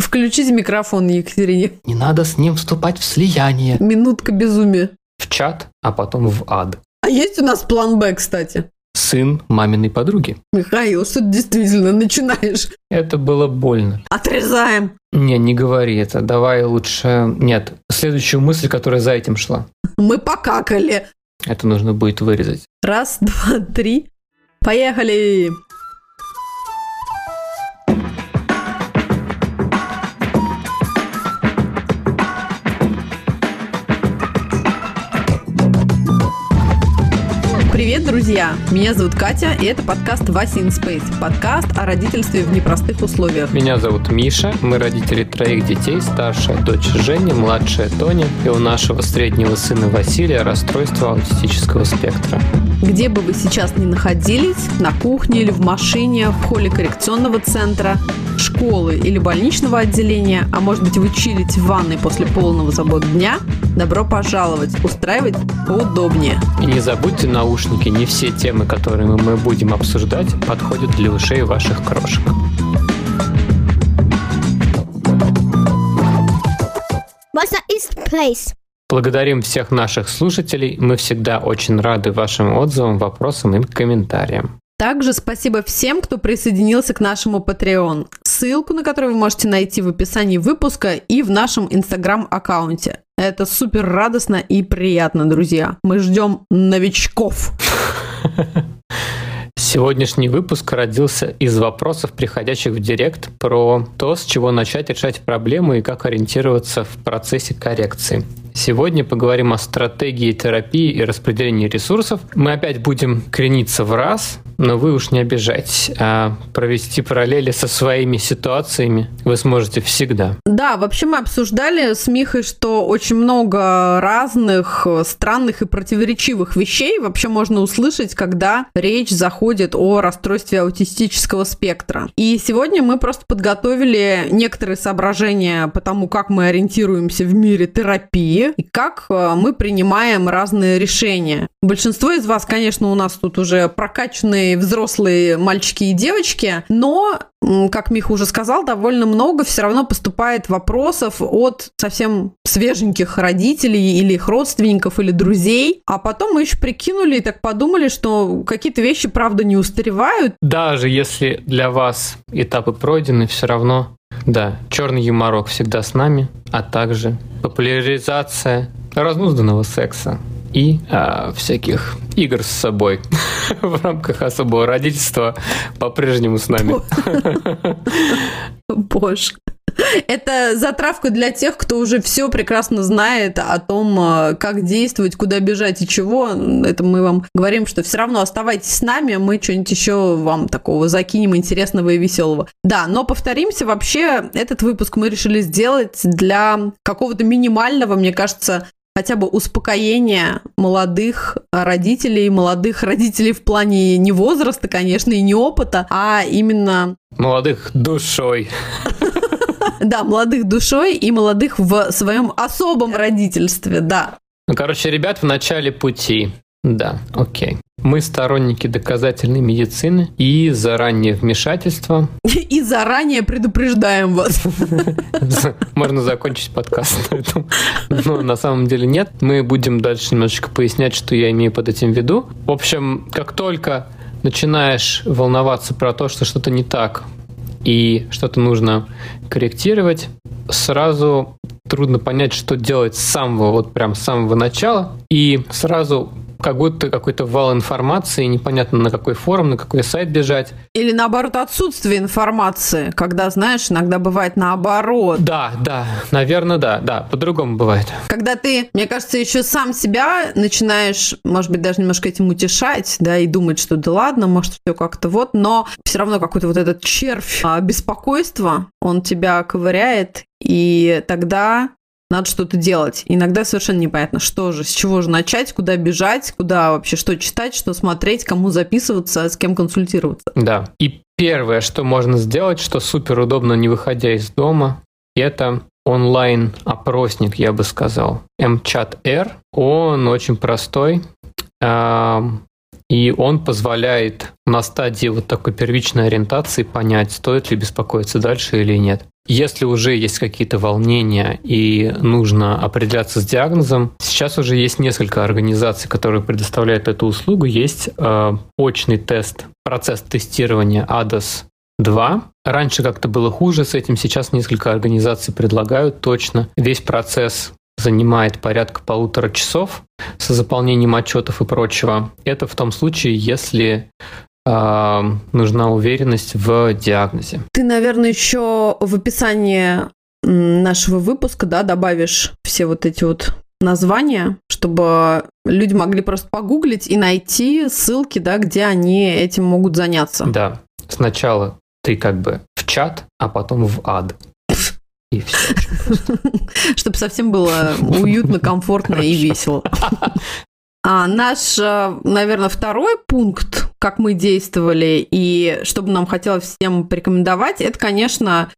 Включите микрофон Екатерине. Не надо с ним вступать в слияние. Минутка безумия. В чат, а потом в ад. А есть у нас план Б, кстати? Сын маминой подруги. Михаил, что ты действительно начинаешь? Это было больно. Отрезаем. Не, не говори это. Давай лучше... Нет, следующую мысль, которая за этим шла. Мы покакали. Это нужно будет вырезать. Раз, два, три. Поехали! Привет, друзья! Меня зовут Катя, и это подкаст «Вася in Space». Подкаст о родительстве в непростых условиях. Меня зовут Миша, мы родители троих детей, старшая дочь Женя, младшая Тоня, и у нашего среднего сына Василия расстройство аутистического спектра. Где бы вы сейчас ни находились, на кухне или в машине, в холле коррекционного центра, школы или больничного отделения, а может быть вы чилите в ванной после полного забот дня, добро пожаловать, устраивать поудобнее. И не забудьте наушники, не все темы, которые мы будем обсуждать, подходят для ушей ваших крошек. Благодарим всех наших слушателей. Мы всегда очень рады вашим отзывам, вопросам и комментариям. Также спасибо всем, кто присоединился к нашему Patreon. Ссылку на который вы можете найти в описании выпуска и в нашем Инстаграм-аккаунте. Это супер радостно и приятно, друзья. Мы ждем новичков. Сегодняшний выпуск родился из вопросов, приходящих в директ, про то, с чего начать решать проблемы и как ориентироваться в процессе коррекции. Сегодня поговорим о стратегии терапии и распределении ресурсов. Мы опять будем крениться в раз, но вы уж не обижайтесь. А провести параллели со своими ситуациями вы сможете всегда. Да, вообще мы обсуждали с Михой, что очень много разных странных и противоречивых вещей вообще можно услышать, когда речь заходит о расстройстве аутистического спектра. И сегодня мы просто подготовили некоторые соображения по тому, как мы ориентируемся в мире терапии и как э, мы принимаем разные решения. Большинство из вас, конечно, у нас тут уже прокачанные взрослые мальчики и девочки, но как Миха уже сказал, довольно много все равно поступает вопросов от совсем свеженьких родителей или их родственников или друзей. А потом мы еще прикинули и так подумали, что какие-то вещи, правда, не устаревают. Даже если для вас этапы пройдены, все равно да, черный юморок всегда с нами, а также популяризация разнузданного секса и а, всяких игр с собой в рамках особого родительства по-прежнему с нами. Боже. Это затравка для тех, кто уже все прекрасно знает о том, а, как действовать, куда бежать и чего. Это мы вам говорим, что все равно оставайтесь с нами, мы что-нибудь еще вам такого закинем интересного и веселого. Да, но повторимся, вообще этот выпуск мы решили сделать для какого-то минимального, мне кажется, хотя бы успокоение молодых родителей, молодых родителей в плане не возраста, конечно, и не опыта, а именно... Молодых душой. Да, молодых душой и молодых в своем особом родительстве, да. Ну, короче, ребят в начале пути. Да, окей. Мы сторонники доказательной медицины и заранее вмешательства. И заранее предупреждаем вас. Можно закончить подкаст на этом. Но на самом деле нет. Мы будем дальше немножечко пояснять, что я имею под этим в виду. В общем, как только начинаешь волноваться про то, что что-то не так, и что-то нужно корректировать, сразу трудно понять, что делать с самого, вот прям с самого начала, и сразу как будто какой-то вал информации, непонятно на какой форум, на какой сайт бежать. Или наоборот отсутствие информации, когда, знаешь, иногда бывает наоборот. Да, да, наверное, да, да, по-другому бывает. Когда ты, мне кажется, еще сам себя начинаешь, может быть, даже немножко этим утешать, да, и думать, что да ладно, может, все как-то вот, но все равно какой-то вот этот червь а, беспокойства, он тебя ковыряет, и тогда надо что-то делать. Иногда совершенно непонятно, что же, с чего же начать, куда бежать, куда вообще что читать, что смотреть, кому записываться, с кем консультироваться. Да. И первое, что можно сделать, что супер удобно, не выходя из дома, это онлайн-опросник, я бы сказал. MChat-R. Он очень простой. И он позволяет на стадии вот такой первичной ориентации понять, стоит ли беспокоиться дальше или нет. Если уже есть какие-то волнения и нужно определяться с диагнозом, сейчас уже есть несколько организаций, которые предоставляют эту услугу. Есть э, очный тест, процесс тестирования ADAS 2. Раньше как-то было хуже с этим, сейчас несколько организаций предлагают точно. Весь процесс занимает порядка полутора часов с заполнением отчетов и прочего. Это в том случае, если э, нужна уверенность в диагнозе. Ты, наверное, еще в описании нашего выпуска да, добавишь все вот эти вот названия, чтобы люди могли просто погуглить и найти ссылки, да, где они этим могут заняться. Да. Сначала ты как бы в чат, а потом в ад. И все. Чтобы совсем было уютно, комфортно и весело. А наш, э, наверное, второй пункт, как мы действовали, и что бы нам хотелось всем порекомендовать, это, конечно,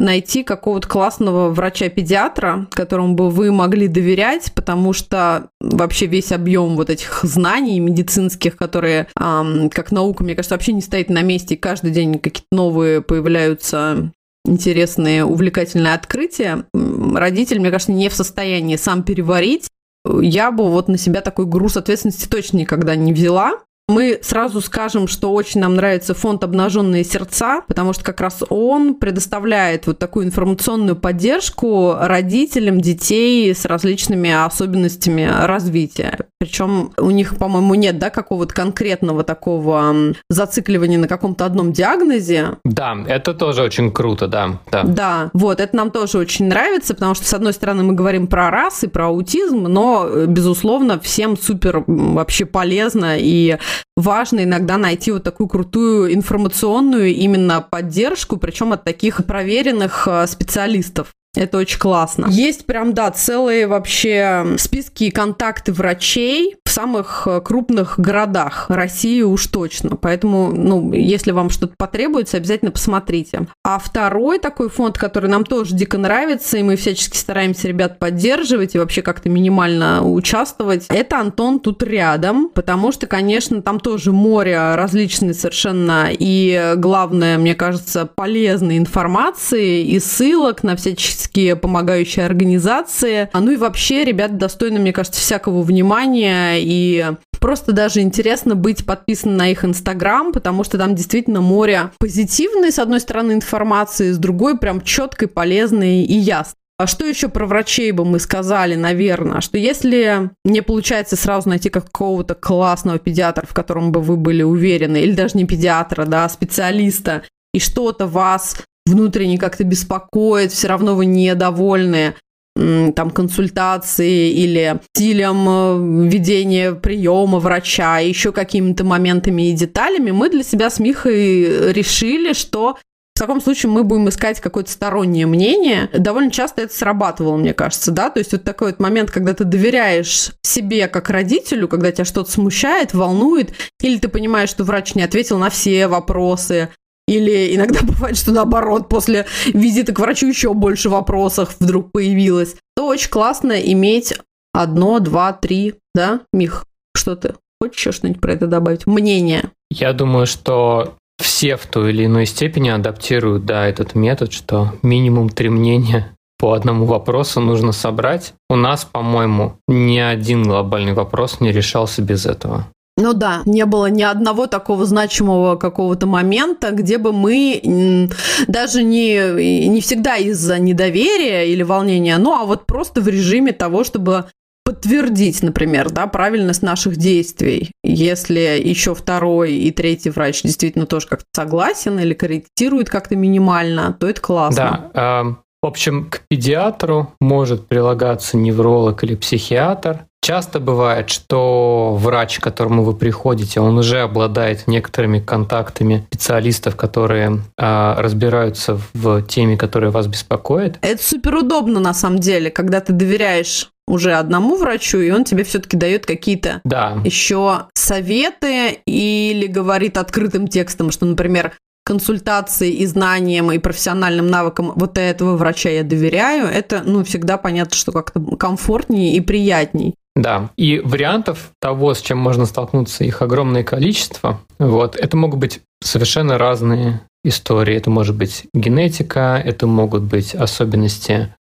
найти какого-то классного врача-педиатра, которому бы вы могли доверять, потому что вообще весь объем вот этих знаний медицинских, которые эм, как наука, мне кажется, вообще не стоит на месте, и каждый день какие-то новые появляются интересные, увлекательные открытия, родитель, мне кажется, не в состоянии сам переварить. Я бы вот на себя такой груз ответственности точно никогда не взяла. Мы сразу скажем, что очень нам нравится фонд «Обнаженные сердца», потому что как раз он предоставляет вот такую информационную поддержку родителям детей с различными особенностями развития. Причем у них, по-моему, нет да, какого-то конкретного такого зацикливания на каком-то одном диагнозе. Да, это тоже очень круто, да. Да, да вот, это нам тоже очень нравится, потому что, с одной стороны, мы говорим про расы, про аутизм, но, безусловно, всем супер вообще полезно и важно иногда найти вот такую крутую информационную именно поддержку, причем от таких проверенных э, специалистов. Это очень классно. Есть прям, да, целые вообще списки и контакты врачей в самых э, крупных городах России уж точно. Поэтому, ну, если вам что-то потребуется, обязательно посмотрите. А второй такой фонд, который нам тоже дико нравится, и мы всячески стараемся ребят поддерживать и вообще как-то минимально участвовать, это Антон тут рядом, потому что, конечно, там тоже море различной совершенно и, главное, мне кажется, полезной информации и ссылок на всяческие всяческие помогающие организации. А ну и вообще, ребята достойны, мне кажется, всякого внимания и просто даже интересно быть подписанным на их инстаграм, потому что там действительно море позитивной, с одной стороны, информации, с другой прям четкой, полезной и ясной. А что еще про врачей бы мы сказали, наверное, что если не получается сразу найти какого-то классного педиатра, в котором бы вы были уверены, или даже не педиатра, да, а специалиста, и что-то вас внутренне как-то беспокоит, все равно вы недовольны там консультации или стилем э, ведения приема врача, еще какими-то моментами и деталями, мы для себя с Михой решили, что в таком случае мы будем искать какое-то стороннее мнение. Довольно часто это срабатывало, мне кажется, да, то есть вот такой вот момент, когда ты доверяешь себе как родителю, когда тебя что-то смущает, волнует, или ты понимаешь, что врач не ответил на все вопросы, или иногда бывает, что наоборот, после визита к врачу еще больше вопросов вдруг появилось. То очень классно иметь одно, два, три, да, Мих? Что ты? Хочешь еще что-нибудь про это добавить? Мнение. Я думаю, что все в той или иной степени адаптируют, да, этот метод, что минимум три мнения по одному вопросу нужно собрать. У нас, по-моему, ни один глобальный вопрос не решался без этого. Ну да, не было ни одного такого значимого какого-то момента, где бы мы даже не, не всегда из-за недоверия или волнения, ну а вот просто в режиме того, чтобы подтвердить, например, да, правильность наших действий. Если еще второй и третий врач действительно тоже как-то согласен или корректирует как-то минимально, то это классно. Да, э, в общем, к педиатру может прилагаться невролог или психиатр. Часто бывает, что врач, к которому вы приходите, он уже обладает некоторыми контактами специалистов, которые э, разбираются в теме, которая вас беспокоит. Это супер удобно на самом деле, когда ты доверяешь уже одному врачу, и он тебе все-таки дает какие-то да. еще советы или говорит открытым текстом, что, например, консультации и знаниям, и профессиональным навыкам вот этого врача я доверяю, это, ну, всегда понятно, что как-то комфортнее и приятней. Да, и вариантов того, с чем можно столкнуться, их огромное количество. Вот. Это могут быть совершенно разные истории. Это может быть генетика, это могут быть особенности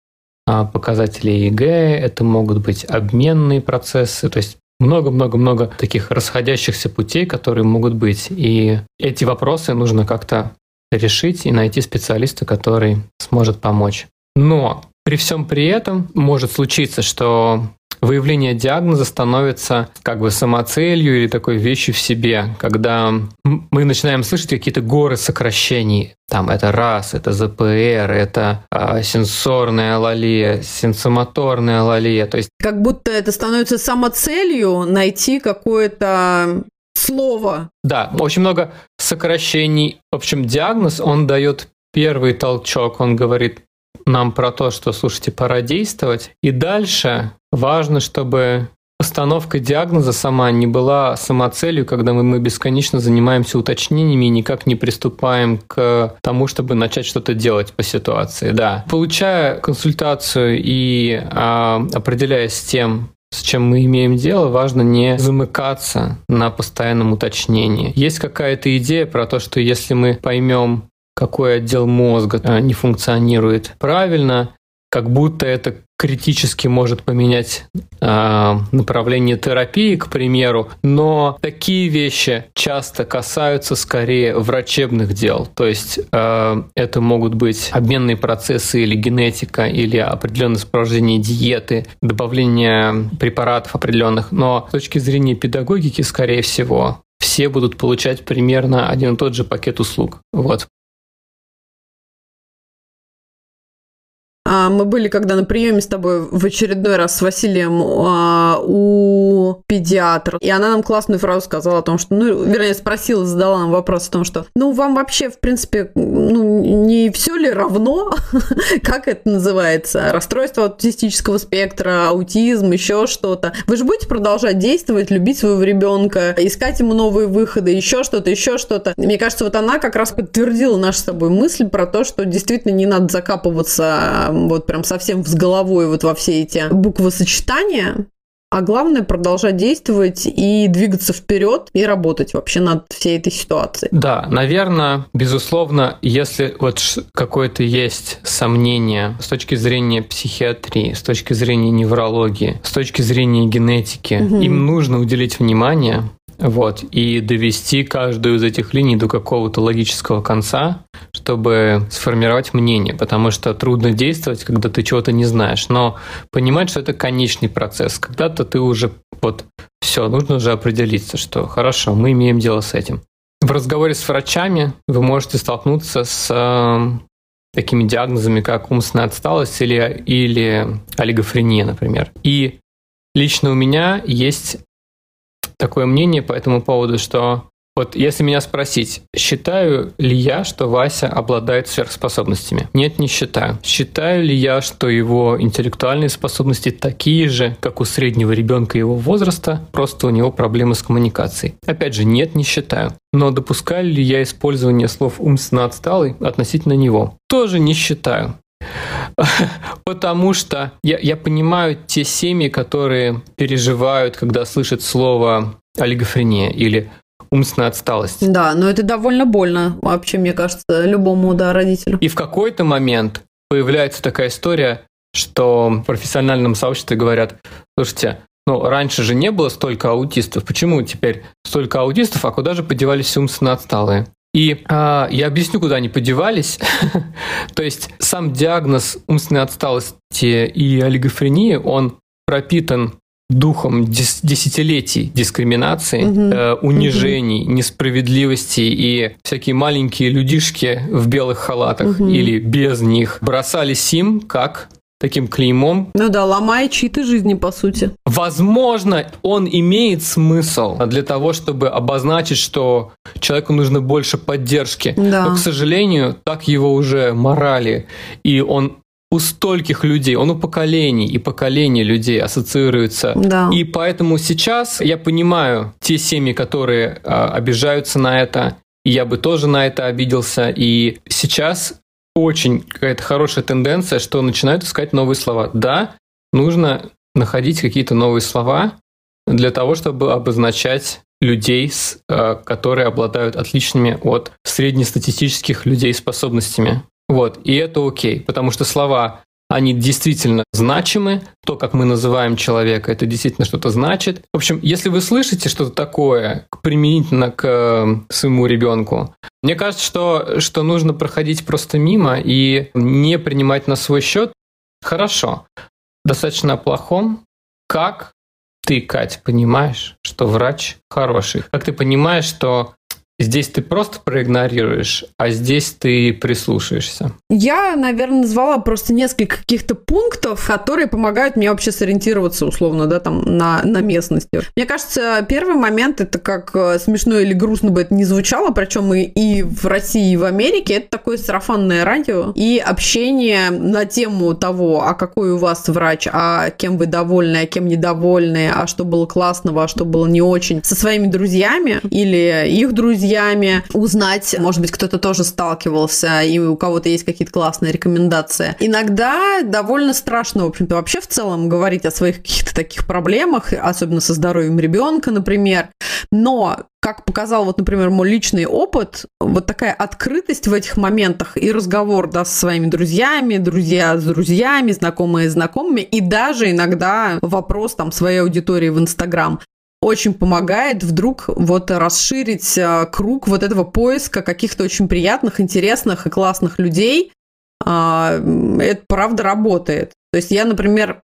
а, показателей ЭЭГ, это могут быть обменные процессы, то есть много-много-много таких расходящихся путей, которые могут быть. И эти вопросы нужно как-то решить и найти специалиста, который сможет помочь. Но при всем при этом может случиться, что выявление диагноза становится как бы самоцелью или такой вещью в себе, когда мы начинаем слышать какие-то горы сокращений. Там это РАС, это ЗПР, это а, сенсорная алалия, сенсомоторная алалия. То есть как будто это становится самоцелью найти какое-то слово. Да, очень много сокращений. В общем, диагноз, он дает первый толчок, он говорит, нам про то, что, слушайте, пора действовать. И дальше важно, чтобы постановка диагноза сама не была самоцелью, когда мы, мы бесконечно занимаемся уточнениями и никак не приступаем к тому, чтобы начать что-то делать по ситуации. Да. Получая консультацию и а, определяясь с тем, с чем мы имеем дело, важно не замыкаться на постоянном уточнении. Есть какая-то идея про то, что если мы поймем какой отдел мозга э, не функционирует правильно, как будто это критически может поменять э, направление терапии, к примеру, но такие вещи часто касаются скорее врачебных дел, то есть э, это могут быть обменные процессы или генетика, или определенное сопровождение диеты, добавление препаратов определенных, но с точки зрения педагогики, скорее всего, все будут получать примерно один и тот же пакет услуг. Вот. Мы были, когда на приеме с тобой в очередной раз с Василием а, у педиатра, и она нам классную фразу сказала о том, что, ну, вернее, спросила, задала нам вопрос о том, что, ну, вам вообще, в принципе, ну, не все ли равно, как это называется, расстройство аутистического спектра, аутизм, еще что-то. Вы же будете продолжать действовать, любить своего ребенка, искать ему новые выходы, еще что-то, еще что-то. Мне кажется, вот она как раз подтвердила нашу с тобой мысль про то, что действительно не надо закапываться вот прям совсем с головой вот во все эти буквосочетания, а главное продолжать действовать и двигаться вперед и работать вообще над всей этой ситуацией. Да, наверное, безусловно, если вот какое-то есть сомнение с точки зрения психиатрии, с точки зрения неврологии, с точки зрения генетики, угу. им нужно уделить внимание, вот, и довести каждую из этих линий до какого-то логического конца, чтобы сформировать мнение, потому что трудно действовать, когда ты чего-то не знаешь, но понимать, что это конечный процесс. Когда-то ты уже вот все, нужно уже определиться, что хорошо, мы имеем дело с этим. В разговоре с врачами вы можете столкнуться с э, такими диагнозами, как умственная отсталость или, или олигофрения, например. И лично у меня есть такое мнение по этому поводу, что вот если меня спросить, считаю ли я, что Вася обладает сверхспособностями? Нет, не считаю. Считаю ли я, что его интеллектуальные способности такие же, как у среднего ребенка его возраста, просто у него проблемы с коммуникацией? Опять же, нет, не считаю. Но допускаю ли я использование слов умственно отсталый относительно него? Тоже не считаю. Потому что я, я понимаю те семьи, которые переживают, когда слышат слово олигофрения или умственная отсталость. Да, но это довольно больно вообще, мне кажется, любому да, родителю. И в какой-то момент появляется такая история, что в профессиональном сообществе говорят, слушайте, ну, раньше же не было столько аутистов. Почему теперь столько аутистов, а куда же подевались умственно отсталые? И а, я объясню, куда они подевались. То есть сам диагноз умственной отсталости и олигофрении, он пропитан духом дес- десятилетий дискриминации, угу. э, унижений, угу. несправедливости и всякие маленькие людишки в белых халатах угу. или без них бросались им как таким клеймом. Ну да, ломая чьи-то жизни, по сути. Возможно, он имеет смысл для того, чтобы обозначить, что человеку нужно больше поддержки. Да. Но, к сожалению, так его уже морали. И он у стольких людей, он у поколений и поколений людей ассоциируется. Да. И поэтому сейчас я понимаю те семьи, которые а, обижаются на это, и я бы тоже на это обиделся. И сейчас очень какая-то хорошая тенденция, что начинают искать новые слова. Да, нужно находить какие-то новые слова для того, чтобы обозначать людей, э, которые обладают отличными от среднестатистических людей способностями. Вот, и это окей, потому что слова они действительно значимы. То, как мы называем человека, это действительно что-то значит. В общем, если вы слышите что-то такое применительно к э, своему ребенку, мне кажется, что, что нужно проходить просто мимо и не принимать на свой счет. Хорошо. Достаточно о плохом. Как ты, Кать, понимаешь, что врач хороший? Как ты понимаешь, что Здесь ты просто проигнорируешь, а здесь ты прислушаешься. Я, наверное, назвала просто несколько каких-то пунктов, которые помогают мне вообще сориентироваться, условно, да, там, на, на местности. Мне кажется, первый момент, это как э, смешно или грустно бы это не звучало, причем и, и в России, и в Америке, это такое сарафанное радио и общение на тему того, а какой у вас врач, а кем вы довольны, а кем недовольны, а что было классного, а что было не очень, со своими друзьями или их друзьями, друзьями, узнать, может быть, кто-то тоже сталкивался, и у кого-то есть какие-то классные рекомендации. Иногда довольно страшно, в общем-то, вообще в целом говорить о своих каких-то таких проблемах, особенно со здоровьем ребенка, например. Но как показал, вот, например, мой личный опыт, вот такая открытость в этих моментах и разговор да, со своими друзьями, друзья с друзьями, знакомые с знакомыми, и даже иногда вопрос там своей аудитории в Инстаграм очень помогает вдруг вот расширить э, круг вот этого поиска каких-то очень приятных, интересных и классных людей. А, это правда работает. То есть я, например,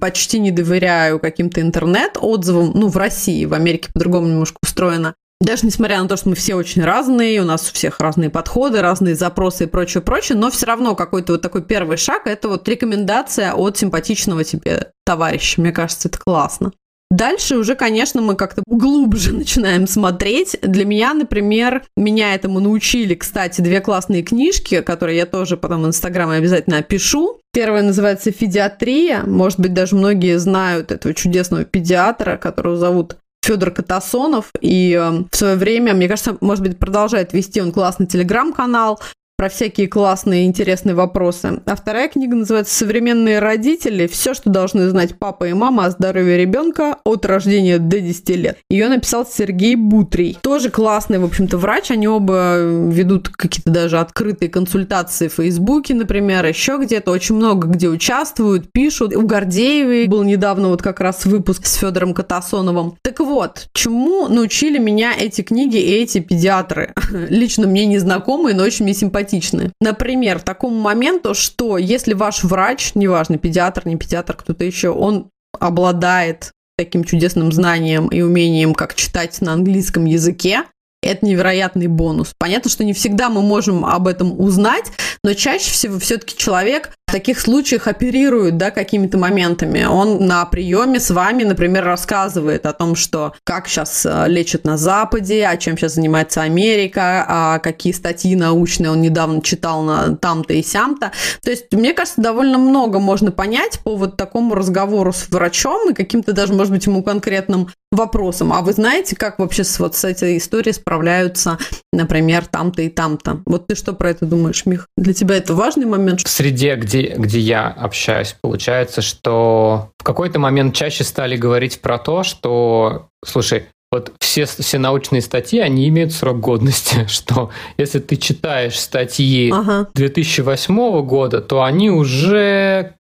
почти не доверяю каким-то интернет-отзывам, ну, в России, в Америке по-другому немножко устроено. Даже несмотря на то, что мы все очень разные, у нас у всех разные подходы, разные запросы и прочее, прочее, но все равно какой-то вот такой первый шаг – это вот рекомендация от симпатичного тебе товарища. Мне кажется, это классно. Дальше уже, конечно, мы как-то глубже начинаем смотреть. Для меня, например, меня этому научили, кстати, две классные книжки, которые я тоже потом в Инстаграме обязательно опишу. Первая называется «Федиатрия». Может быть, даже многие знают этого чудесного педиатра, которого зовут Федор Катасонов, и э, в свое время, мне кажется, может быть, продолжает вести он классный телеграм-канал, про всякие классные интересные вопросы. А вторая книга называется «Современные родители. Все, что должны знать папа и мама о здоровье ребенка от рождения до 10 лет». Ее написал Сергей Бутрий. Тоже классный, в общем-то, врач. Они оба ведут какие-то даже открытые консультации в Фейсбуке, например, еще где-то. Очень много где участвуют, пишут. У Гордеевой был недавно вот как раз выпуск с Федором Катасоновым. Так вот, чему научили меня эти книги и эти педиатры? Лично мне незнакомые, но очень мне симпатичные симпатичны. Например, такому моменту, что если ваш врач, неважно, педиатр, не педиатр, кто-то еще, он обладает таким чудесным знанием и умением, как читать на английском языке, это невероятный бонус. Понятно, что не всегда мы можем об этом узнать, но чаще всего все-таки человек в таких случаях оперирует да, какими-то моментами. Он на приеме с вами, например, рассказывает о том, что как сейчас э, лечат на Западе, о чем сейчас занимается Америка, а какие статьи научные он недавно читал на там-то и сям-то. То есть, мне кажется, довольно много можно понять по вот такому разговору с врачом и каким-то даже, может быть, ему конкретным вопросом. А вы знаете, как вообще вот с этой историей справляются, например, там-то и там-то? Вот ты что про это думаешь, Мих? Для тебя это важный момент? В среде, где где, я общаюсь, получается, что в какой-то момент чаще стали говорить про то, что, слушай, вот все, все научные статьи, они имеют срок годности, что если ты читаешь статьи ага. 2008 года, то они уже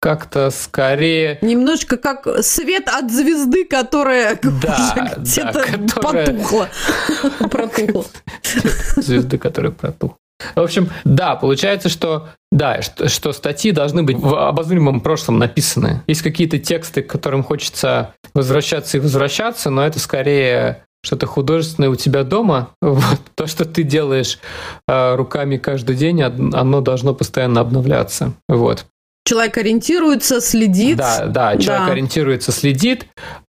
как-то скорее... Немножечко как свет от звезды, которая да, где-то да, которая... потухла. Протухла. Звезды, которая протухла. В общем, да, получается, что да, что, что статьи должны быть в обозримом прошлом написаны. Есть какие-то тексты, к которым хочется возвращаться и возвращаться, но это скорее что-то художественное у тебя дома. Вот. То, что ты делаешь э, руками каждый день, оно должно постоянно обновляться. Вот. Человек ориентируется, следит. Да, да, человек да. ориентируется, следит.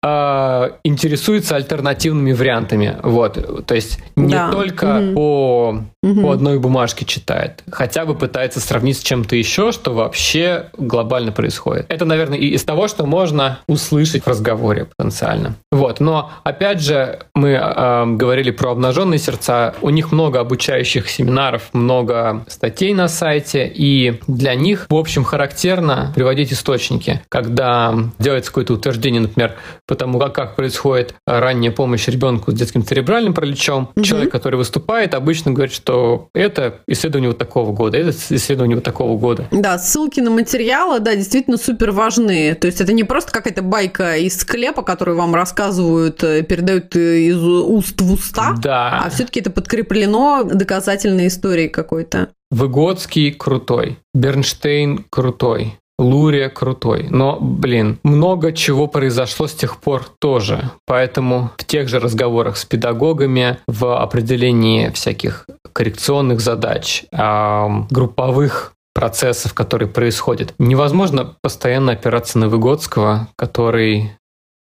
Э, интересуется альтернативными вариантами. Вот. То есть не Да. только Мгм. по, по одной бумажке читает, хотя бы пытается сравнить с чем-то еще, что вообще глобально происходит. Это, наверное, и из того, что можно услышать в разговоре потенциально. Вот. Но, опять же, мы э, говорили про обнаженные сердца. У них много обучающих семинаров, много статей на сайте, и для них, в общем, характерно приводить источники. Когда делается какое-то утверждение, например, по тому, как, как происходит ранняя помощь ребенку с детским церебральным параличом, Мгм. человек, который выступает, обычно говорит, что это исследование вот такого года, это исследование вот такого года. Да, ссылки на материалы, да, действительно супер важны. То есть это не просто какая-то байка из склепа, которую вам рассказывают, э, передают э, из уст в уста, Да. а все-таки это подкреплено доказательной историей какой-то. Выгодский крутой, Бернштейн крутой, Лурия крутой. Но, блин, много чего произошло с тех пор тоже. Поэтому в тех же разговорах с педагогами, в определении всяких коррекционных задач, ам, групповых процессов, которые происходят, невозможно постоянно опираться на Выгодского, который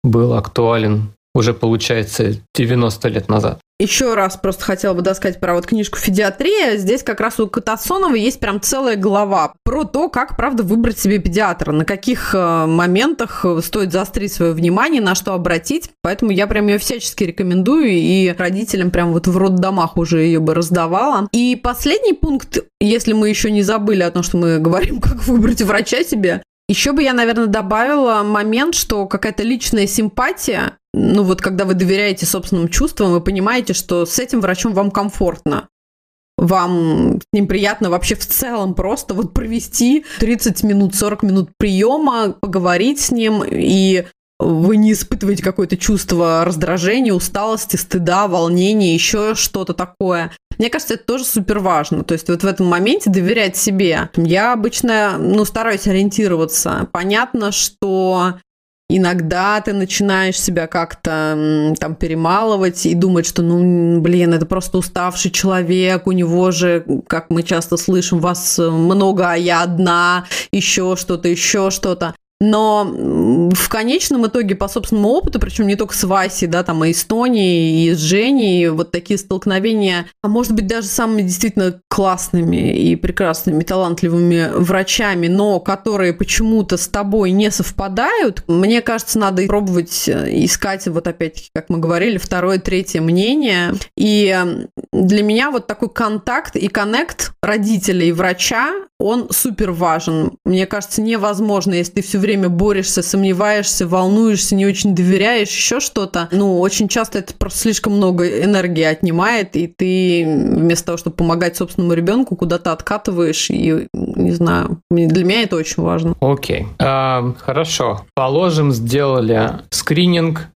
был актуален уже, получается, 90 лет назад. Еще раз просто хотела бы досказать про вот книжку «Федиатрия». Здесь как раз у Катасонова есть прям целая глава про то, как, правда, выбрать себе педиатра, на каких э, моментах стоит заострить свое внимание, на что обратить. Поэтому я прям ее всячески рекомендую, и родителям прям вот в роддомах уже ее бы раздавала. И последний пункт, если мы еще не забыли о том, что мы говорим, как выбрать врача себе, еще бы я, наверное, добавила момент, что какая-то личная симпатия, ну вот когда вы доверяете собственным чувствам, вы понимаете, что с этим врачом вам комфортно. Вам с ним приятно вообще в целом просто вот провести 30 минут, 40 минут приема, поговорить с ним, и вы не испытываете какое-то чувство раздражения, усталости, стыда, волнения, еще что-то такое. Мне кажется, это тоже супер важно. То есть вот в этом моменте доверять себе. Я обычно, ну, стараюсь ориентироваться. Понятно, что иногда ты начинаешь себя как-то там перемалывать и думать, что, ну, блин, это просто уставший человек, у него же, как мы часто слышим, вас много, а я одна, еще что-то, еще что-то. Но в конечном итоге, по собственному опыту, причем не только с Васей, да, там и Эстонией, и с Женей, вот такие столкновения, а может быть даже самыми действительно классными и прекрасными, талантливыми врачами, но которые почему-то с тобой не совпадают, мне кажется, надо пробовать э, искать, вот опять-таки, как мы говорили, второе, третье мнение. И э, для меня вот такой контакт и коннект родителей и врача, он супер важен. Мне кажется, невозможно, если ты все время борешься, сомневаешься, волнуешься, не очень доверяешь, еще что-то. Ну, очень часто это просто слишком много энергии отнимает, и ты вместо того, чтобы помогать собственному ребенку, куда-то откатываешь, и, не знаю, для меня это очень важно. Окей. А, хорошо. Положим, сделали скрининг,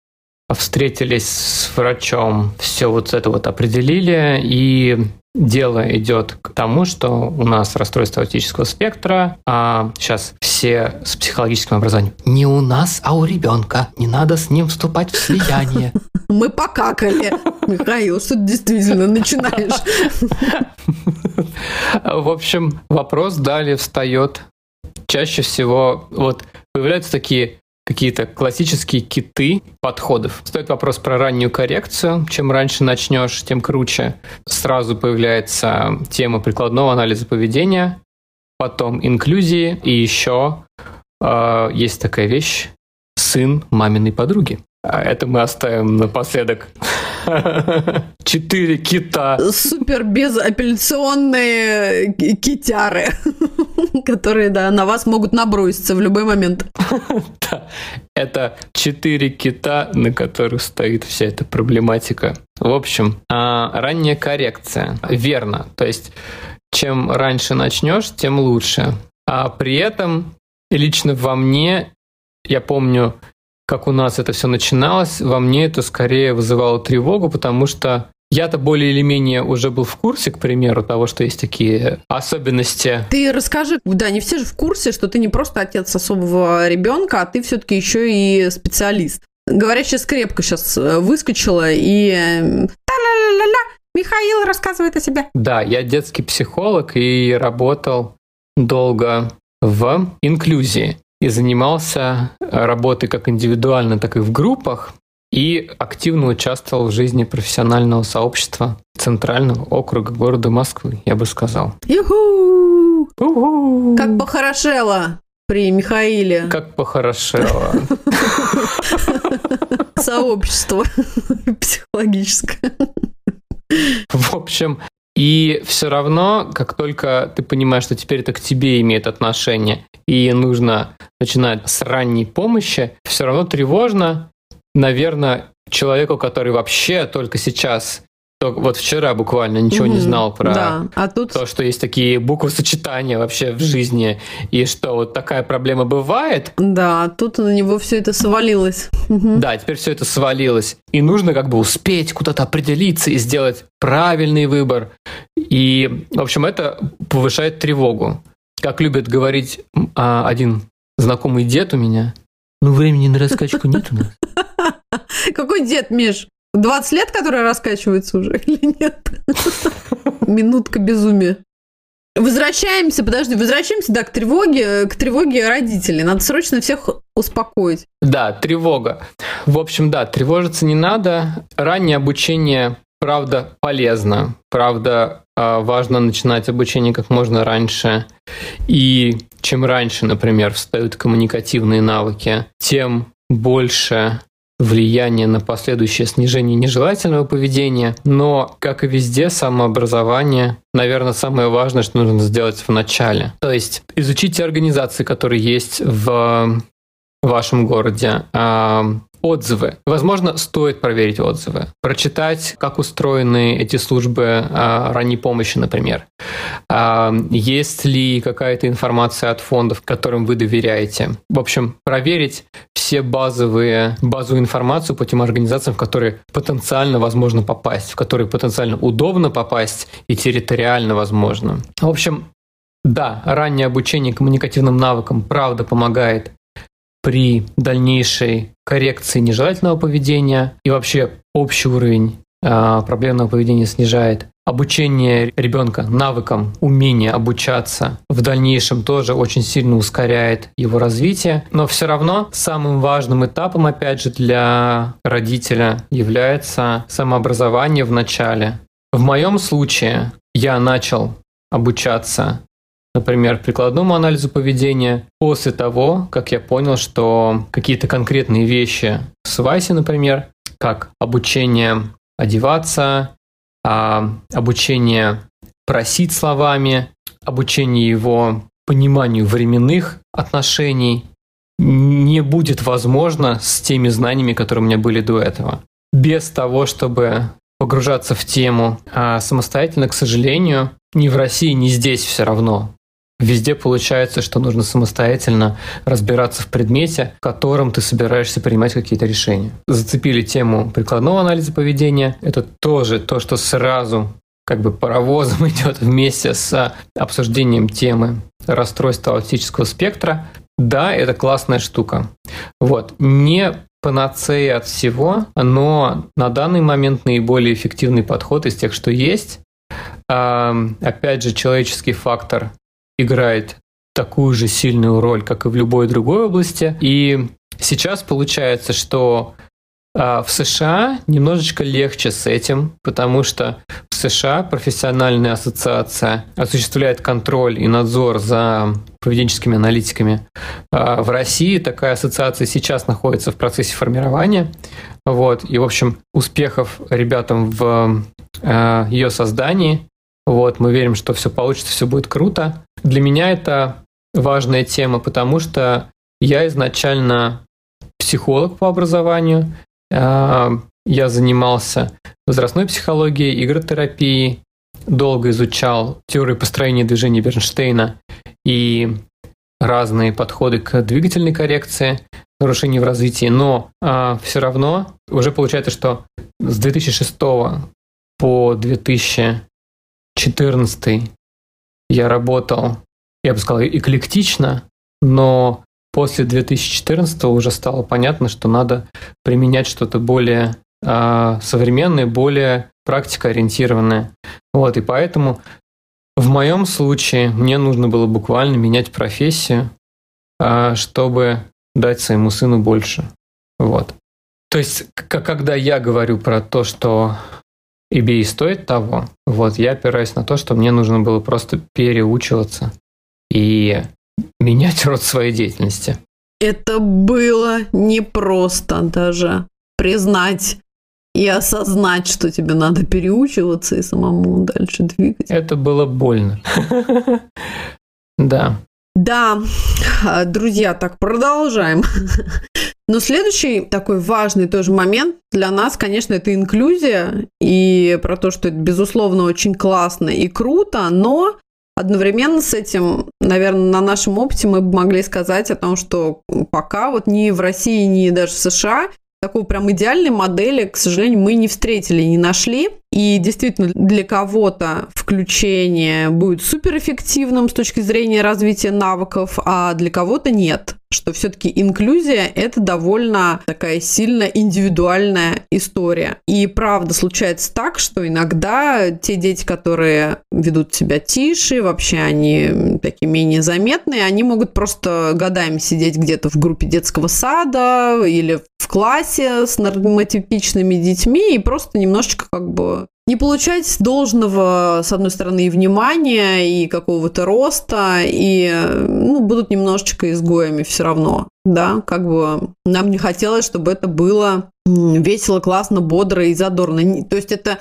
встретились с врачом, все вот это вот определили, и дело идет к тому, что у нас расстройство аутического спектра, а сейчас все с психологическим образованием. Не у нас, а у ребенка. Не надо с ним вступать в слияние. Мы покакали. Михаил, что ты действительно начинаешь? В общем, вопрос далее встает. Чаще всего вот появляются такие какие-то классические киты подходов. Стоит вопрос про раннюю коррекцию. Чем раньше начнешь, тем круче. Сразу появляется тема прикладного анализа поведения, потом инклюзии, и еще э, есть такая вещь сын маминой подруги. А это мы оставим напоследок. Четыре кита. Супер безапелляционные ки- китяры, которые, да, на вас могут наброситься в любой момент. Да. Это четыре кита, на которых стоит вся эта проблематика. В общем, а, ранняя коррекция. Верно. То есть, чем раньше начнешь, тем лучше. А при этом лично во мне, я помню, как у нас это все начиналось, во мне это скорее вызывало тревогу, потому что я-то более или менее уже был в курсе, к примеру, того, что есть такие особенности Ты расскажи, да, не все же в курсе, что ты не просто отец особого ребенка, а ты все-таки еще и специалист. Говорящая скрепка сейчас выскочила и... э, Та-ля-ля-ля-ля, Михаил рассказывает о себе. Да, я детский психолог и работал долго в инклюзии. И занимался работой как индивидуально, так и в группах и активно участвовал в жизни профессионального сообщества Центрального округа города Москвы, я бы сказал. Юху! Как похорошело при Михаиле. Как похорошело. Сообщество психологическое. В общем, и все равно, как только ты понимаешь, что теперь это к тебе имеет отношение, и нужно начинать с ранней помощи, все равно тревожно, наверное, человеку, который вообще только сейчас только вот вчера буквально ничего угу, не знал про да. а тут... то, что есть такие буквосочетания вообще в жизни, и что вот такая проблема бывает. Да, тут на него все это свалилось. Угу. Да, теперь все это свалилось. И нужно как бы успеть куда-то определиться и сделать правильный выбор. И, в общем, это повышает тревогу. Как любит говорить а, один знакомый дед у меня, ну, времени на раскачку нет у нас. Какой дед, Миш? 20 лет, которые раскачиваются уже или нет? Минутка безумия. Возвращаемся, подожди, возвращаемся, да, к тревоге, к тревоге родителей. Надо срочно всех успокоить. Да, тревога. В общем, да, тревожиться не надо. Раннее обучение, правда, полезно. Правда, а, важно начинать обучение как можно раньше. И чем раньше, например, встают коммуникативные навыки, тем больше влияние на последующее снижение нежелательного поведения, но, как и везде, самообразование, наверное, самое важное, что нужно сделать в начале. То есть изучить те организации, которые есть в вашем городе, а, отзывы. Возможно, стоит проверить отзывы, прочитать, как устроены эти службы а, ранней помощи, например. А, есть ли какая-то информация от фондов, которым вы доверяете. В общем, проверить все базовые, базовую информацию по тем организациям, в которые потенциально возможно попасть, в которые потенциально удобно попасть и территориально возможно. В общем, да, раннее обучение коммуникативным навыкам правда помогает при дальнейшей коррекции нежелательного поведения и вообще общий уровень э, проблемного поведения снижает. Обучение ребенка навыкам, умение обучаться в дальнейшем тоже очень сильно ускоряет его развитие. Но все равно самым важным этапом, опять же, для родителя является самообразование в начале. В моем случае я начал обучаться например, прикладному анализу поведения после того, как я понял, что какие-то конкретные вещи в свайсе, например, как обучение одеваться, а, обучение просить словами, обучение его пониманию временных отношений не будет возможно с теми знаниями, которые у меня были до этого. Без того, чтобы погружаться в тему а самостоятельно, к сожалению, ни в России, ни здесь все равно Везде получается, что нужно самостоятельно разбираться в предмете, в котором ты собираешься принимать какие-то решения. Зацепили тему прикладного анализа поведения. Это тоже то, что сразу как бы паровозом идет вместе с обсуждением темы расстройства аутического спектра. Да, это классная штука. Вот. Не панацея от всего, но на данный момент наиболее эффективный подход из тех, что есть. Опять же, человеческий фактор играет такую же сильную роль, как и в любой другой области. И сейчас получается, что а, в США немножечко легче с этим, потому что в США профессиональная ассоциация осуществляет контроль и надзор за поведенческими аналитиками. А в России такая ассоциация сейчас находится в процессе формирования. Вот. И, в общем, успехов ребятам в а, ее создании. Вот, мы верим, что все получится, все будет круто. Для меня это важная тема, потому что я изначально психолог по образованию. А, я занимался возрастной психологией, игротерапией, долго изучал теорию построения движения Бернштейна и разные подходы к двигательной коррекции нарушений в развитии, но а, все равно уже получается, что с 2006 по 2000 14 я работал, я бы сказал, эклектично, но после 2014 уже стало понятно, что надо применять что-то более э, современное, более практикоориентированное. Вот, и поэтому в моем случае мне нужно было буквально менять профессию, а, чтобы дать своему сыну больше. Вот. То есть, когда я говорю про то, что eBay стоит того, вот, я опираюсь на то, что мне нужно было просто переучиваться и менять род своей деятельности. Это было непросто даже признать и осознать, что тебе надо переучиваться и самому дальше двигать. Это было больно. Да. Да, друзья, так продолжаем. Но следующий такой важный тоже момент для нас, конечно, это инклюзия и про то, что это, безусловно, очень классно и круто, но одновременно с этим, наверное, на нашем опыте мы бы могли сказать о том, что пока вот ни в России, ни даже в США такой прям идеальной модели, к сожалению, мы не встретили, не нашли. И действительно, для кого-то включение будет суперэффективным с точки зрения развития навыков, а для кого-то нет что все-таки инклюзия – это довольно такая сильно индивидуальная история. И правда случается так, что иногда те дети, которые ведут себя тише, вообще они такие менее заметные, они могут просто годами сидеть где-то в группе детского сада или в классе с нормотипичными детьми и просто немножечко как бы не получать должного, с одной стороны, и внимания, и какого-то роста, и ну, будут немножечко изгоями все равно. Да, как бы нам не хотелось, чтобы это было весело, классно, бодро и задорно. То есть это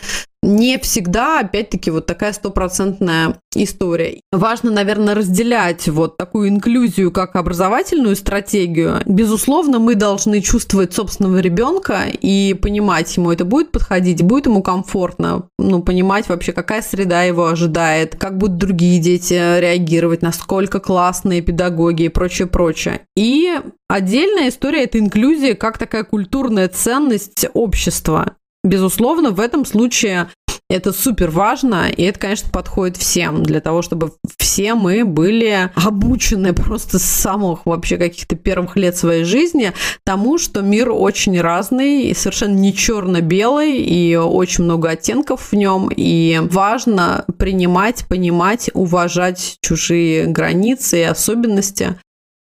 не всегда, опять-таки, вот такая стопроцентная история. Важно, наверное, разделять вот такую инклюзию как образовательную стратегию. Безусловно, мы должны чувствовать собственного ребенка и понимать, ему это будет подходить, будет ему комфортно, ну, понимать вообще, какая среда его ожидает, как будут другие дети реагировать, насколько классные педагоги и прочее, прочее. И отдельная история – это инклюзия как такая культурная ценность общества. Безусловно, в этом случае это супер важно, и это, конечно, подходит всем, для того, чтобы все мы были обучены просто с самых вообще каких-то первых лет своей жизни тому, что мир очень разный, и совершенно не черно-белый, и очень много оттенков в нем, и важно принимать, понимать, уважать чужие границы и особенности.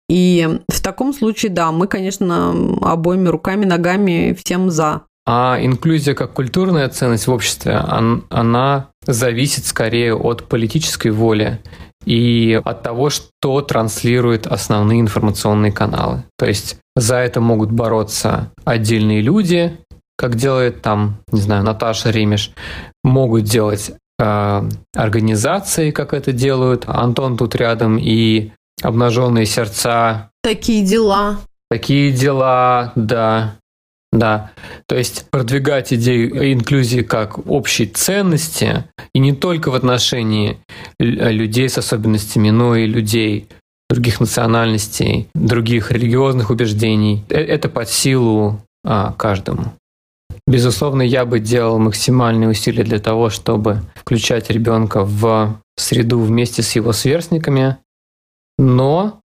И в таком случае, да, мы, конечно, обоими руками, ногами всем за. А инклюзия как культурная ценность в обществе, она зависит скорее от политической воли и от того, что транслируют основные информационные каналы. То есть за это могут бороться отдельные люди, как делает там, не знаю, Наташа Ремеш, могут делать э, организации, как это делают. Антон тут рядом и обнаженные сердца. Такие дела. Такие дела, да. Да, то есть продвигать идею инклюзии как общей ценности, и не только в отношении людей с особенностями, но и людей других национальностей, других религиозных убеждений. Э, это под силу а, каждому. Безусловно, я бы делал максимальные усилия для того, чтобы включать ребенка в среду вместе с его сверстниками, но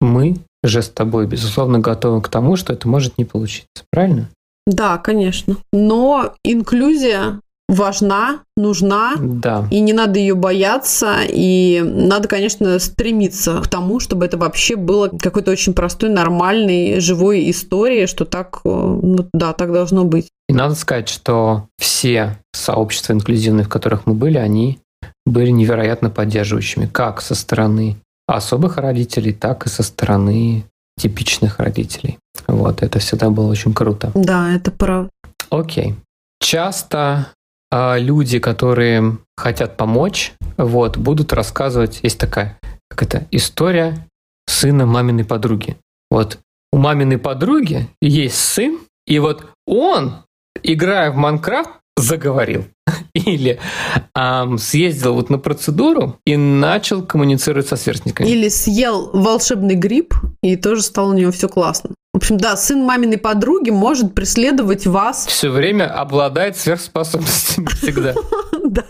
мы же с тобой, безусловно, готовы к тому, что это может не получиться. Правильно? Да, конечно. Но инклюзия важна, нужна, да. и не надо ее бояться, и надо, конечно, стремиться к тому, чтобы это вообще было какой-то очень простой, нормальной, живой историей, что так, э, ну, да, так должно быть. И надо сказать, что все сообщества инклюзивные, в которых мы были, они были невероятно поддерживающими, как со стороны особых родителей, так и со стороны типичных родителей. Вот, это всегда было очень круто. Да, это правда. Окей. Часто э, люди, которые хотят помочь, вот, будут рассказывать, есть такая, как это, история сына маминой подруги. Вот у маминой подруги есть сын, и вот он, играя в Майнкрафт, заговорил. Или эм, съездил вот на процедуру и начал коммуницировать со сверстниками. Или съел волшебный гриб, и тоже стало у него все классно. В общем, да, сын маминой подруги может преследовать вас. Все время обладает сверхспособностями всегда. Да.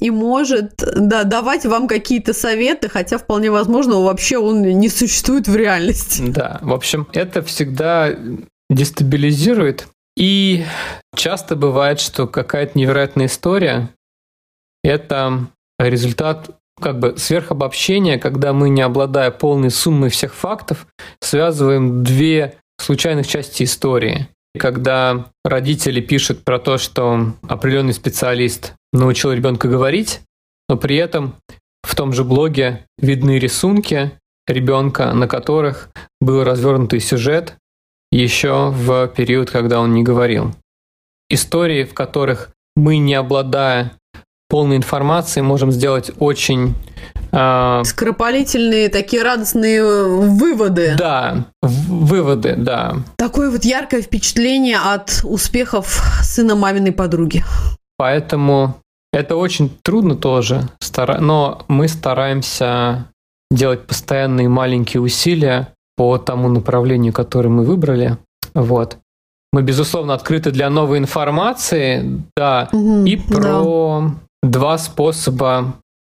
И может, да, давать вам какие-то советы, хотя вполне возможно, вообще он не существует в реальности. Да, в общем, это всегда дестабилизирует и часто бывает, что какая-то невероятная история – это результат как бы сверхобобщение, когда мы, не обладая полной суммой всех фактов, связываем две случайных части истории. Когда родители пишут про то, что определенный специалист научил ребенка говорить, но при этом в том же блоге видны рисунки ребенка, на которых был развернутый сюжет еще в период, когда он не говорил. Истории, в которых мы, не обладая полной информацией, можем сделать очень... Э, Скоропалительные, такие радостные выводы. Да, выводы, да. Такое вот яркое впечатление от успехов сына маминой подруги. Поэтому это очень трудно тоже, но мы стараемся делать постоянные маленькие усилия по тому направлению, которое мы выбрали. Вот. Мы, безусловно, открыты для новой информации, да, угу, и про да. два способа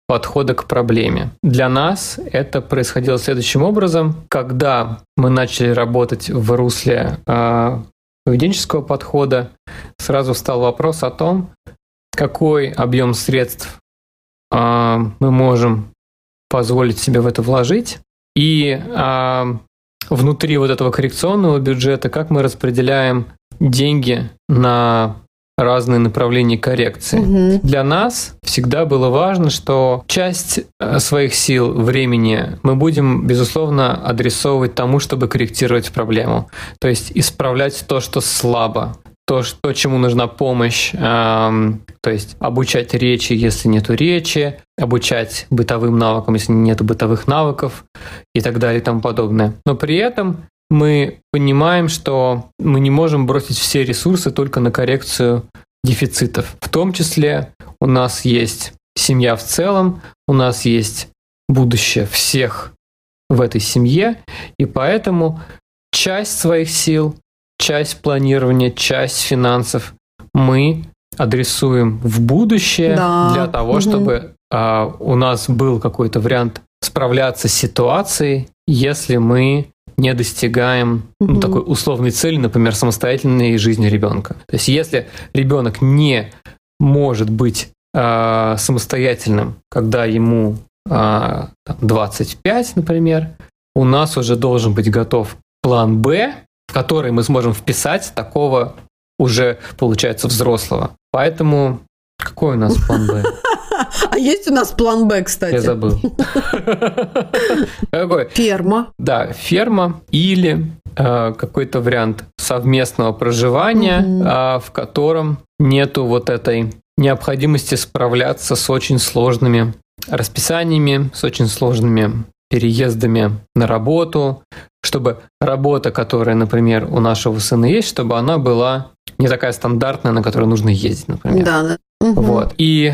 подхода к проблеме. Для нас это происходило следующим образом. Когда мы начали работать в русле э, поведенческого подхода, сразу встал вопрос о том, какой объем средств э, мы можем позволить себе в это вложить, и э, внутри вот этого коррекционного бюджета, как мы распределяем деньги на разные направления коррекции. Угу. Для нас всегда было важно, что часть э, своих сил, времени мы будем, безусловно, адресовывать тому, чтобы корректировать проблему. То есть исправлять то, что слабо то, что, чему нужна помощь, эм, то есть обучать речи, если нету речи, обучать бытовым навыкам, если нет бытовых навыков и так далее и тому подобное. Но при этом мы понимаем, что мы не можем бросить все ресурсы только на коррекцию дефицитов. В том числе у нас есть семья в целом, у нас есть будущее всех в этой семье, и поэтому часть своих сил часть планирования, часть финансов мы адресуем в будущее да. для того, угу. чтобы а, у нас был какой-то вариант справляться с ситуацией, если мы не достигаем угу. ну, такой условной цели, например, самостоятельной жизни ребенка. То есть, если ребенок не может быть э, самостоятельным, когда ему э, 25, например, у нас уже должен быть готов план Б, в который мы сможем вписать такого уже, получается, взрослого. Поэтому какой у нас план Б? А есть у нас план Б, кстати? Я забыл. Какой? Ферма. Да, ферма или э, какой-то вариант совместного проживания, э, в котором нету вот этой необходимости справляться с очень сложными расписаниями, с очень сложными переездами на работу, чтобы работа, которая, например, у нашего сына есть, чтобы она была не такая стандартная, на которую нужно ездить, например. Да, да. Угу. Вот. И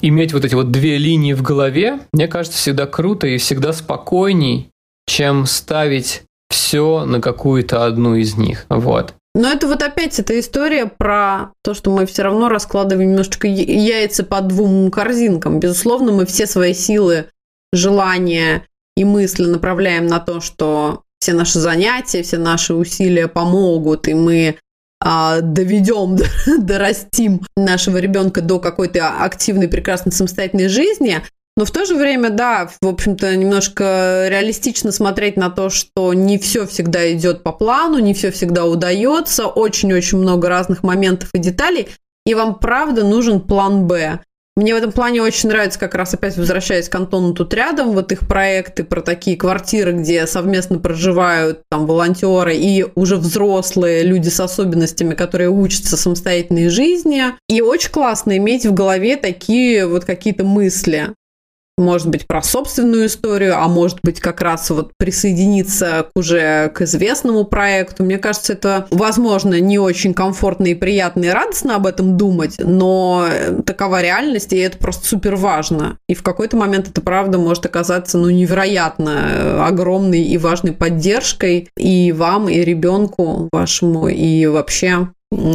иметь вот эти вот две линии в голове, мне кажется, всегда круто и всегда спокойней, чем ставить все на какую-то одну из них. Вот. Но это вот опять эта история про то, что мы все равно раскладываем немножечко яйца по двум корзинкам. Безусловно, мы все свои силы, желания и мысли направляем на то, что все наши занятия, все наши усилия помогут, и мы а, доведем, дорастим нашего ребенка до какой-то активной, прекрасной, самостоятельной жизни. Но в то же время, да, в общем-то, немножко реалистично смотреть на то, что не все всегда идет по плану, не все всегда удается, очень-очень много разных моментов и деталей, и вам правда нужен план Б. Мне в этом плане очень нравится, как раз опять возвращаясь к Антону тут рядом, вот их проекты про такие квартиры, где совместно проживают там волонтеры и уже взрослые люди с особенностями, которые учатся самостоятельной жизни. И очень классно иметь в голове такие вот какие-то мысли может быть, про собственную историю, а может быть, как раз вот присоединиться к уже к известному проекту. Мне кажется, это, возможно, не очень комфортно и приятно и радостно об этом думать, но такова реальность, и это просто супер важно. И в какой-то момент это, правда, может оказаться, ну, невероятно огромной и важной поддержкой и вам, и ребенку вашему, и вообще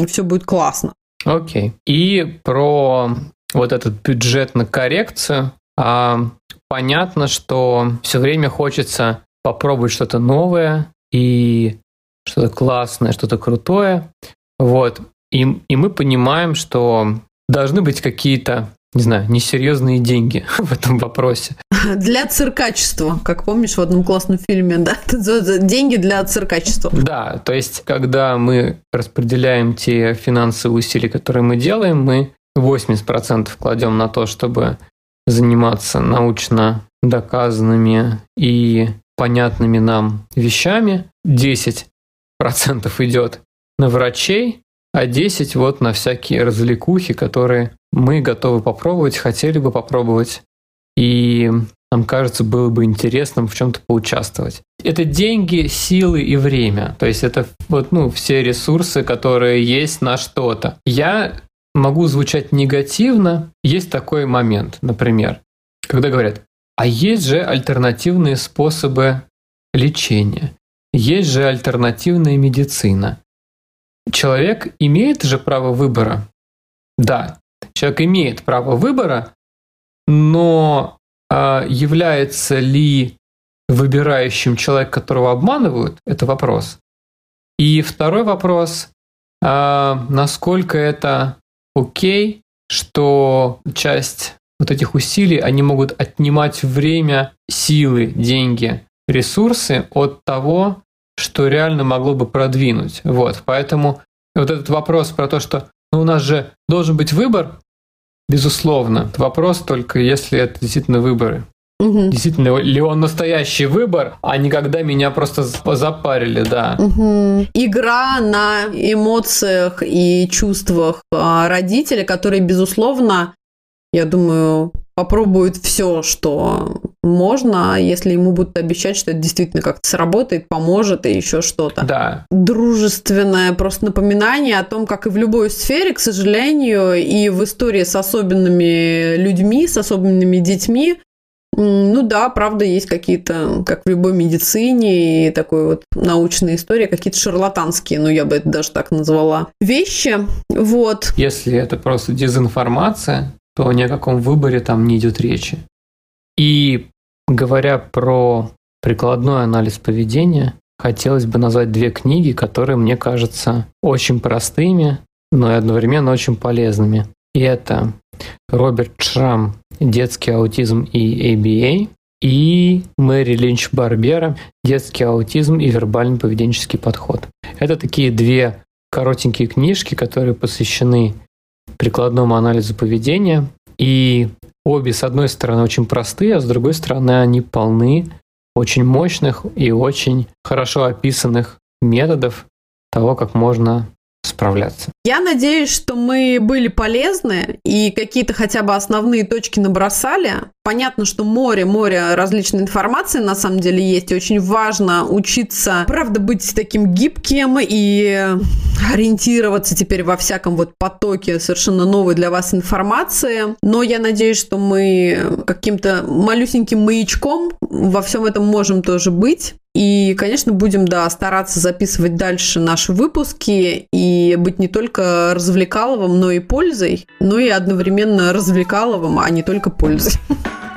все будет классно. Окей. Okay. И про вот этот бюджет на коррекцию понятно, что все время хочется попробовать что-то новое и что-то классное, что-то крутое. Вот. И, и мы понимаем, что должны быть какие-то не знаю, несерьезные деньги в этом вопросе. Для циркачества, как помнишь в одном классном фильме, да? Деньги для циркачества. Да, то есть, когда мы распределяем те финансовые усилия, которые мы делаем, мы 80% кладем на то, чтобы заниматься научно доказанными и понятными нам вещами, 10% идет на врачей, а 10 вот на всякие развлекухи, которые мы готовы попробовать, хотели бы попробовать, и нам кажется, было бы интересным в чем-то поучаствовать. Это деньги, силы и время. То есть это вот, ну, все ресурсы, которые есть на что-то. Я могу звучать негативно. Есть такой момент, например, когда говорят, а есть же альтернативные способы лечения, есть же альтернативная медицина. Человек имеет же право выбора. Да, человек имеет право выбора, но а, является ли выбирающим человек, которого обманывают, это вопрос. И второй вопрос, а, насколько это окей, что часть вот этих усилий, они могут отнимать время, силы, деньги, ресурсы от того, что реально могло бы продвинуть. Вот, поэтому вот этот вопрос про то, что ну, у нас же должен быть выбор, безусловно. Вопрос только, если это действительно выборы. Угу. Действительно, ли он настоящий выбор, а не когда меня просто запарили, да. Угу. Игра на эмоциях и чувствах а, родителя, которые, безусловно, я думаю, попробует все, что можно, если ему будут обещать, что это действительно как-то сработает, поможет и еще что-то. Да. Дружественное просто напоминание о том, как и в любой сфере, к сожалению, и в истории с особенными людьми, с особенными детьми, ну да, правда, есть какие-то, как в любой медицине и такой вот научной истории, какие-то шарлатанские, ну я бы это даже так назвала, вещи. Вот. Если это просто дезинформация, то ни о каком выборе там не идет речи. И говоря про прикладной анализ поведения, хотелось бы назвать две книги, которые мне кажутся очень простыми, но и одновременно очень полезными. И это Роберт Шрам «Детский аутизм и ABA» и Мэри Линч Барбера «Детский аутизм и вербально-поведенческий подход». Это такие две коротенькие книжки, которые посвящены прикладному анализу поведения. И обе, с одной стороны, очень простые, а с другой стороны, они полны очень мощных и очень хорошо описанных методов того, как можно справляться. Я надеюсь, что мы были полезны и какие-то хотя бы основные точки набросали. Понятно, что море, море различной информации на самом деле есть. И очень важно учиться, правда, быть таким гибким и ориентироваться теперь во всяком вот потоке совершенно новой для вас информации. Но я надеюсь, что мы каким-то малюсеньким маячком во всем этом можем тоже быть. И, конечно, будем, да, стараться записывать дальше наши выпуски и быть не только развлекаловым, но и пользой, но и одновременно развлекаловым, а не только пользой.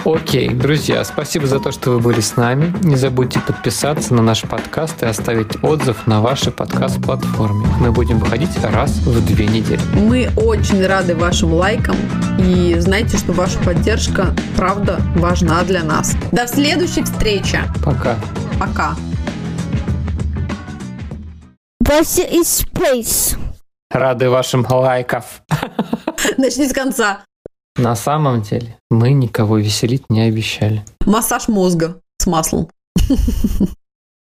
Окей, друзья, спасибо за то, что вы были с нами. Не забудьте подписаться на наш подкаст и оставить отзыв на вашей подкаст-платформе. Мы будем выходить раз в две недели. Мы очень рады вашим лайкам и знайте, что ваша поддержка, правда, важна для нас. До следующей встречи. Пока. Пока. Voice is space. Рады вашим лайков. Начни с конца. На самом деле мы никого веселить не обещали. Массаж мозга с маслом.